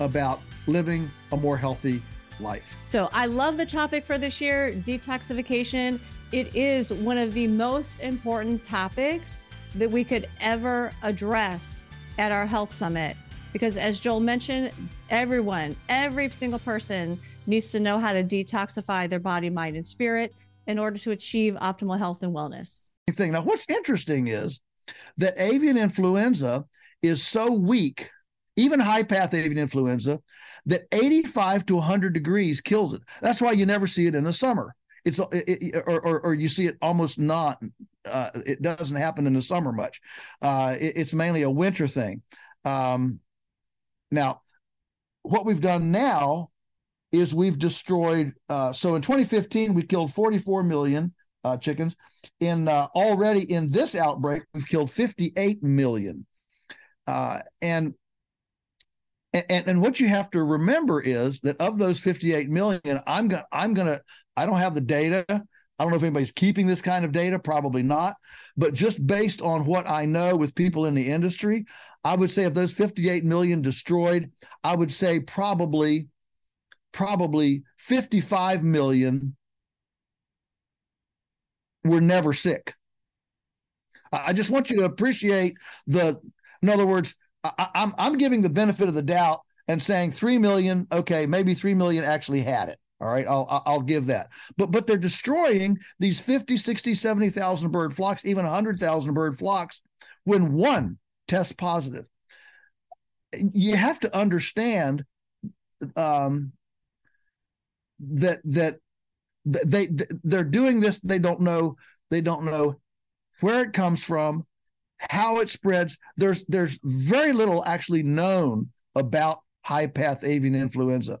about living a more healthy life. So I love the topic for this year detoxification. It is one of the most important topics that we could ever address at our health summit. Because as Joel mentioned, everyone, every single person needs to know how to detoxify their body, mind, and spirit in order to achieve optimal health and wellness. Thing. Now, what's interesting is that avian influenza is so weak even high path avian influenza, that 85 to 100 degrees kills it. That's why you never see it in the summer. It's it, or, or, or you see it almost not. Uh, it doesn't happen in the summer much. Uh, it, it's mainly a winter thing. Um, now, what we've done now is we've destroyed. Uh, so in 2015, we killed 44 million uh, chickens. In uh, already in this outbreak, we've killed 58 million. Uh, and and, and, what you have to remember is that of those 58 million, I'm going I'm going to I don't have the data. I don't know if anybody's keeping this kind of data, probably not. But just based on what I know with people in the industry, I would say of those 58 million destroyed, I would say probably probably 55 million were never sick. I just want you to appreciate the in other words, I, I'm I'm giving the benefit of the doubt and saying three million. Okay, maybe three million actually had it. All right, I'll I'll give that. But but they're destroying these 50, 60, 70,000 bird flocks, even 100,000 bird flocks when one tests positive. You have to understand um, that that they they're doing this they don't know they don't know where it comes from how it spreads. There's there's very little actually known about high path avian influenza,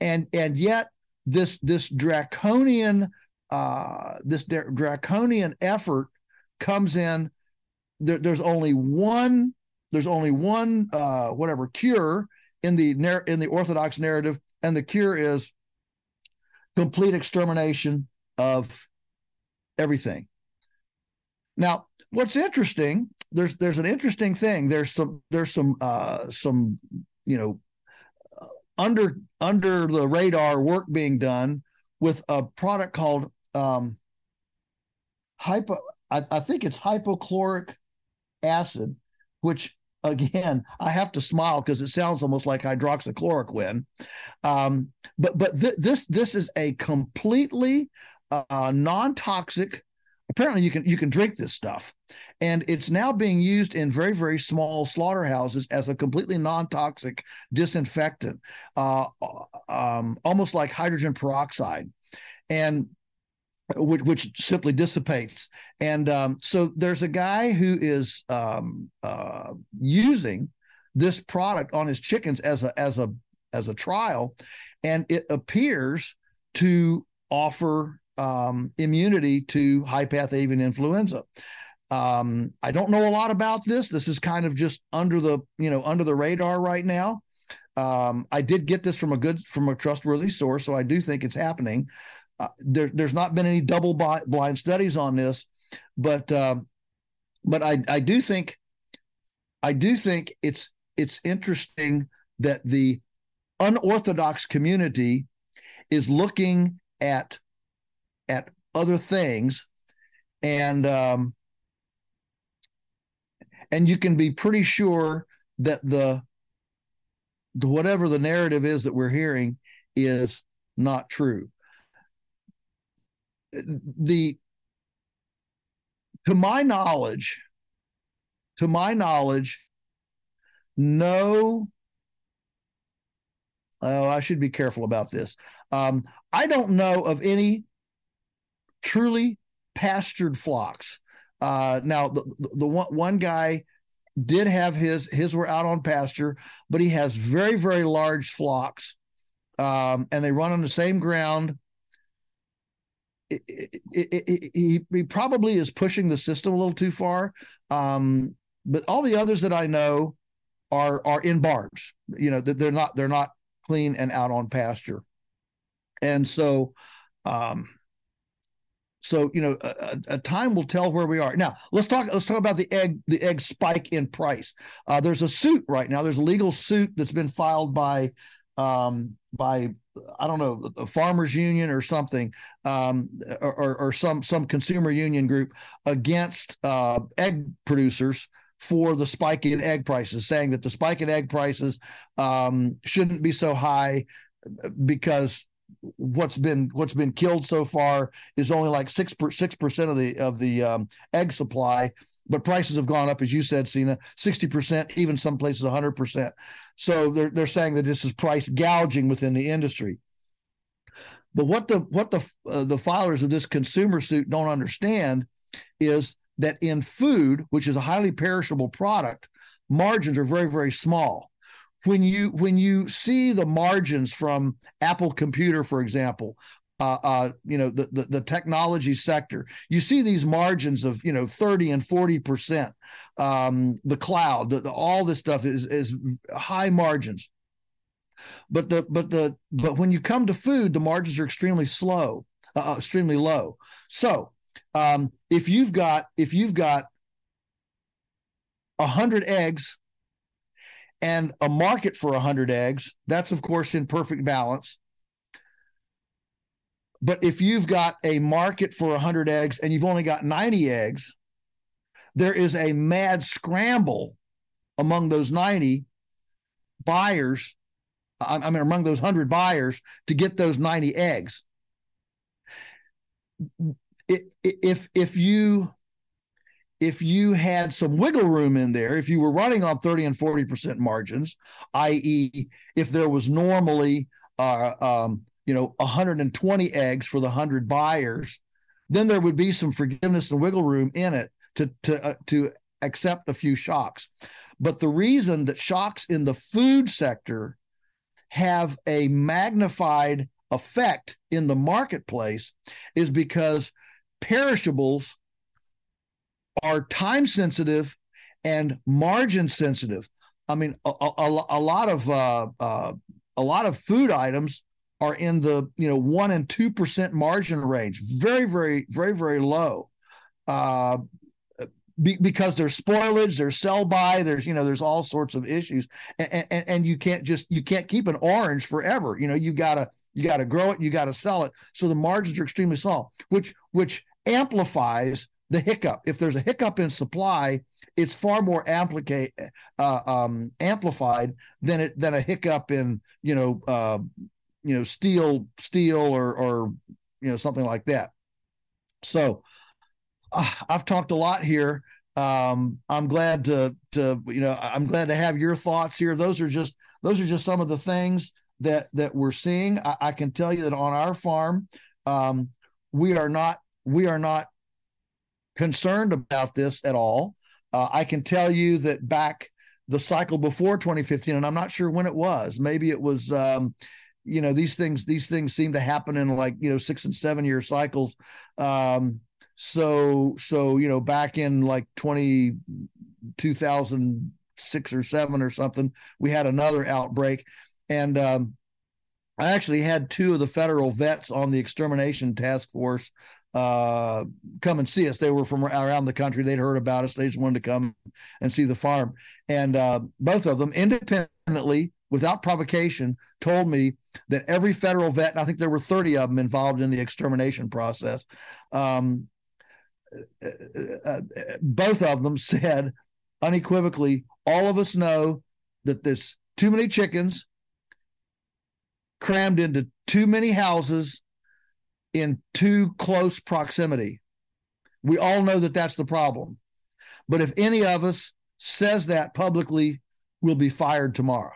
and and yet this this draconian uh, this draconian effort comes in. There, there's only one there's only one uh, whatever cure in the in the orthodox narrative, and the cure is complete extermination of everything. Now, what's interesting there's there's an interesting thing. There's some there's some uh some you know uh, under under the radar work being done with a product called um hypo I, I think it's hypochloric acid which again i have to smile because it sounds almost like hydroxychloroquine. Um, but but th- this this is a completely uh, non-toxic apparently you can you can drink this stuff and it's now being used in very very small slaughterhouses as a completely non-toxic disinfectant uh, um, almost like hydrogen peroxide and which, which simply dissipates. And um, so there's a guy who is um, uh, using this product on his chickens as a as a as a trial, and it appears to offer um, immunity to high path avian influenza. Um, I don't know a lot about this. This is kind of just under the you know under the radar right now. Um, I did get this from a good from a trustworthy source, so I do think it's happening. Uh, there, there's not been any double blind studies on this, but um, but I I do think I do think it's it's interesting that the unorthodox community is looking at at other things. And um, and you can be pretty sure that the, the whatever the narrative is that we're hearing is not true. The to my knowledge to my knowledge no oh i should be careful about this. Um, i don't know of any truly pastured flocks uh, now the, the one, one guy did have his his were out on pasture but he has very very large flocks um, and they run on the same ground it, it, it, he, he probably is pushing the system a little too far. Um, but all the others that I know are are in barns. You know they're not they're not clean and out on pasture, and so. Um, so you know, a, a, time will tell where we are. Now let's talk. Let's talk about the egg. The egg spike in price. Uh, there's a suit right now. There's a legal suit that's been filed by um, by I don't know the farmers union or something um, or, or, some some consumer union group against uh, egg producers for the spike in egg prices, saying that the spike in egg prices um, shouldn't be so high because what's been what's been killed so far is only like six six percent of the of the um, egg supply but prices have gone up, as you said, Sina, 60%, even some places 100%. So they're, they're saying that this is price gouging within the industry. But what the what the uh, the filers of this consumer suit don't understand is that in food, which is a highly perishable product, margins are very very small. When you when you see the margins from Apple Computer, for example, uh, uh, you know, the, the, the technology sector. You see these margins of you know thirty and forty percent. Um, the cloud, the, the, all this stuff is is high margins. But the but the but when you come to food, the margins are extremely slow, uh, uh extremely low. So um, if you've got if you've got hundred eggs and a market for a hundred eggs, that's of course in perfect balance but if you've got a market for 100 eggs and you've only got 90 eggs, there is a mad scramble among those 90 buyers. I mean, among those 100 buyers to get those 90 eggs. If if you if you had some wiggle room in there, if you were running on 30 and 40% margins, i.e., if there was normally uh, um, you know 120 eggs for the 100 buyers then there would be some forgiveness and wiggle room in it to to uh, to accept a few shocks but the reason that shocks in the food sector have a magnified effect in the marketplace is because perishables are time sensitive and margin sensitive i mean a, a, a lot of uh, uh, a lot of food items are in the you know one and two percent margin range, very very very very low. Uh, be, because there's spoilage, there's sell by, there's you know there's all sorts of issues, and, and and you can't just you can't keep an orange forever. You know you gotta you gotta grow it, you gotta sell it. So the margins are extremely small, which which amplifies the hiccup. If there's a hiccup in supply, it's far more amplica- uh, um, amplified than it than a hiccup in you know uh, you know steel steel or or you know something like that. So uh, i've talked a lot here. Um, i'm glad to to you know i'm glad to have your thoughts here. Those are just those are just some of the things that that we're seeing. I, I can tell you that on our farm um, we are not we are not concerned about this at all. Uh, I can tell you that back the cycle before 2015, and I'm not sure when it was. Maybe it was, um, you know, these things these things seem to happen in like you know six and seven year cycles. Um, so so you know back in like 20 2006 or seven or something, we had another outbreak, and um, I actually had two of the federal vets on the extermination task force uh, come and see us. They were from around the country. They'd heard about us. They just wanted to come and see the farm. And uh, both of them independently, without provocation, told me that every federal vet, and I think there were 30 of them involved in the extermination process, um, uh, uh both of them said unequivocally, all of us know that there's too many chickens crammed into too many houses in too close proximity. We all know that that's the problem. But if any of us says that publicly, we'll be fired tomorrow.